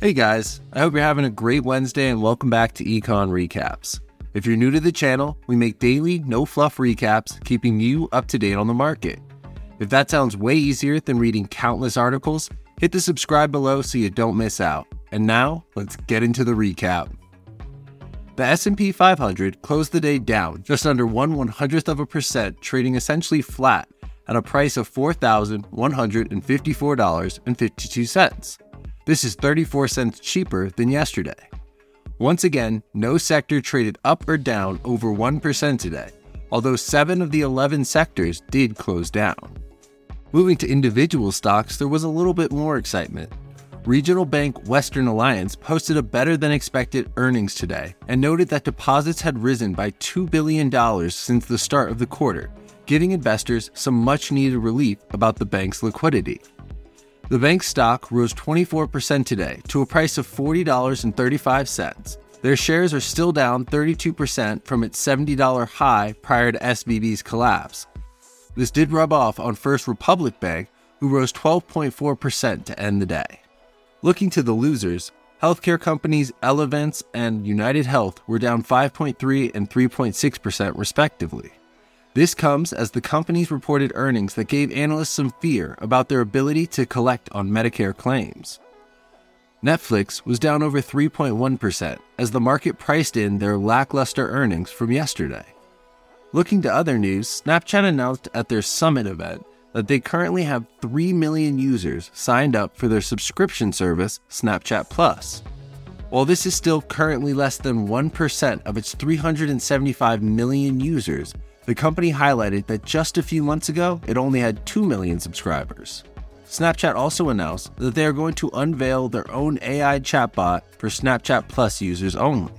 Hey guys, I hope you're having a great Wednesday and welcome back to Econ Recaps. If you're new to the channel, we make daily, no fluff recaps, keeping you up to date on the market. If that sounds way easier than reading countless articles, hit the subscribe below so you don't miss out. And now, let's get into the recap. The S&P 500 closed the day down just under 1 100th of a percent, trading essentially flat at a price of $4,154.52. This is 34 cents cheaper than yesterday. Once again, no sector traded up or down over 1% today, although 7 of the 11 sectors did close down. Moving to individual stocks, there was a little bit more excitement. Regional bank Western Alliance posted a better than expected earnings today and noted that deposits had risen by $2 billion since the start of the quarter, giving investors some much needed relief about the bank's liquidity. The bank's stock rose 24% today to a price of $40.35. Their shares are still down 32% from its $70 high prior to SVB's collapse. This did rub off on First Republic Bank, who rose 12.4% to end the day. Looking to the losers, healthcare companies Elevance and United Health were down 5.3 and 3.6% respectively. This comes as the companies reported earnings that gave analysts some fear about their ability to collect on Medicare claims. Netflix was down over 3.1% as the market priced in their lackluster earnings from yesterday. Looking to other news, Snapchat announced at their summit event that they currently have 3 million users signed up for their subscription service, Snapchat Plus. While this is still currently less than 1% of its 375 million users, the company highlighted that just a few months ago, it only had 2 million subscribers. Snapchat also announced that they are going to unveil their own AI chatbot for Snapchat Plus users only.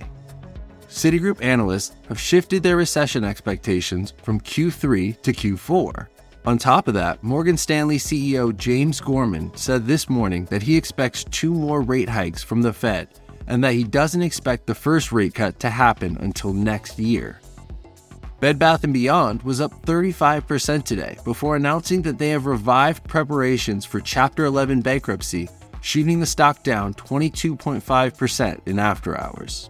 Citigroup analysts have shifted their recession expectations from Q3 to Q4. On top of that, Morgan Stanley CEO James Gorman said this morning that he expects two more rate hikes from the Fed and that he doesn't expect the first rate cut to happen until next year. Bed Bath & Beyond was up 35% today before announcing that they have revived preparations for Chapter 11 bankruptcy, shooting the stock down 22.5% in after hours.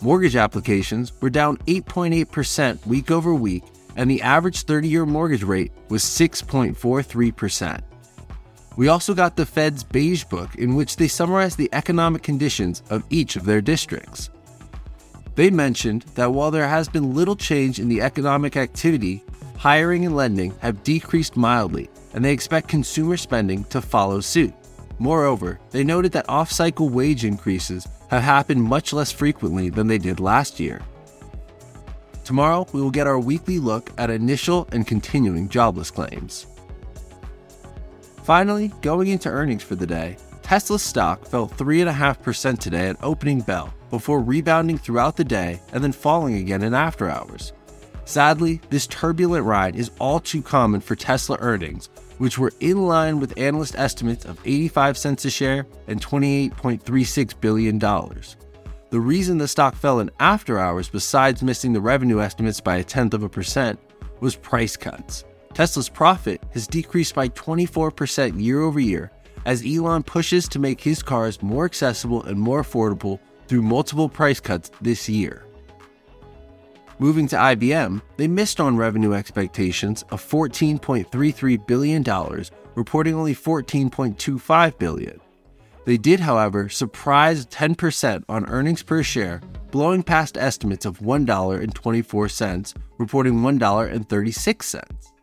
Mortgage applications were down 8.8% week over week, and the average 30 year mortgage rate was 6.43%. We also got the Fed's Beige Book, in which they summarize the economic conditions of each of their districts. They mentioned that while there has been little change in the economic activity, hiring and lending have decreased mildly, and they expect consumer spending to follow suit. Moreover, they noted that off cycle wage increases have happened much less frequently than they did last year. Tomorrow, we will get our weekly look at initial and continuing jobless claims. Finally, going into earnings for the day, Tesla's stock fell 3.5% today at opening bell before rebounding throughout the day and then falling again in after hours. Sadly, this turbulent ride is all too common for Tesla earnings, which were in line with analyst estimates of 85 cents a share and $28.36 billion. The reason the stock fell in after hours, besides missing the revenue estimates by a tenth of a percent, was price cuts. Tesla's profit has decreased by 24% year over year as Elon pushes to make his cars more accessible and more affordable through multiple price cuts this year. Moving to IBM, they missed on revenue expectations of $14.33 billion, reporting only 14.25 billion. They did, however, surprise 10% on earnings per share, blowing past estimates of $1.24, reporting $1.36.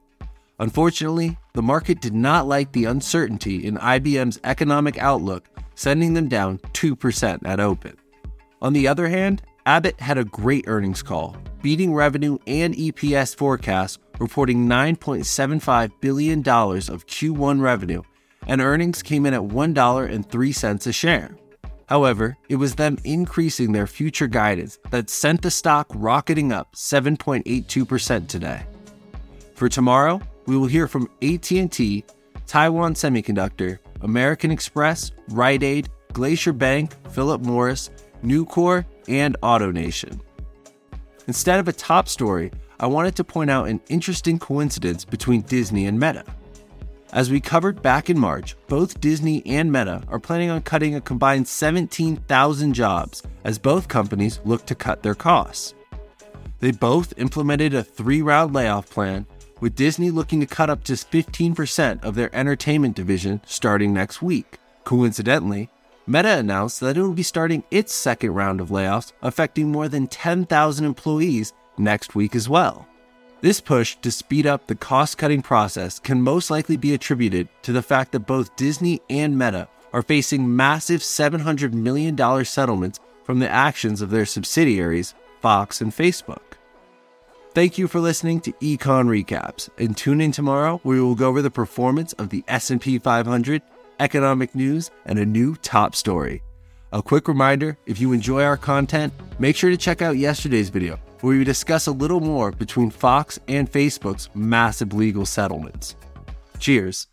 Unfortunately, the market did not like the uncertainty in IBM's economic outlook, sending them down 2% at open. On the other hand, Abbott had a great earnings call, beating revenue and EPS forecasts, reporting $9.75 billion of Q1 revenue, and earnings came in at $1.03 a share. However, it was them increasing their future guidance that sent the stock rocketing up 7.82% today. For tomorrow, we will hear from AT&T, Taiwan Semiconductor, American Express, Rite Aid, Glacier Bank, Philip Morris, Nucor, and AutoNation. Instead of a top story, I wanted to point out an interesting coincidence between Disney and Meta. As we covered back in March, both Disney and Meta are planning on cutting a combined 17,000 jobs as both companies look to cut their costs. They both implemented a three round layoff plan, with Disney looking to cut up to 15% of their entertainment division starting next week. Coincidentally, Meta announced that it will be starting its second round of layoffs, affecting more than 10,000 employees next week as well. This push to speed up the cost cutting process can most likely be attributed to the fact that both Disney and Meta are facing massive $700 million settlements from the actions of their subsidiaries, Fox and Facebook. Thank you for listening to Econ Recaps, and tune in tomorrow where we will go over the performance of the S&P 500, economic news, and a new top story. A quick reminder, if you enjoy our content, make sure to check out yesterday's video where we discuss a little more between Fox and Facebook's massive legal settlements. Cheers.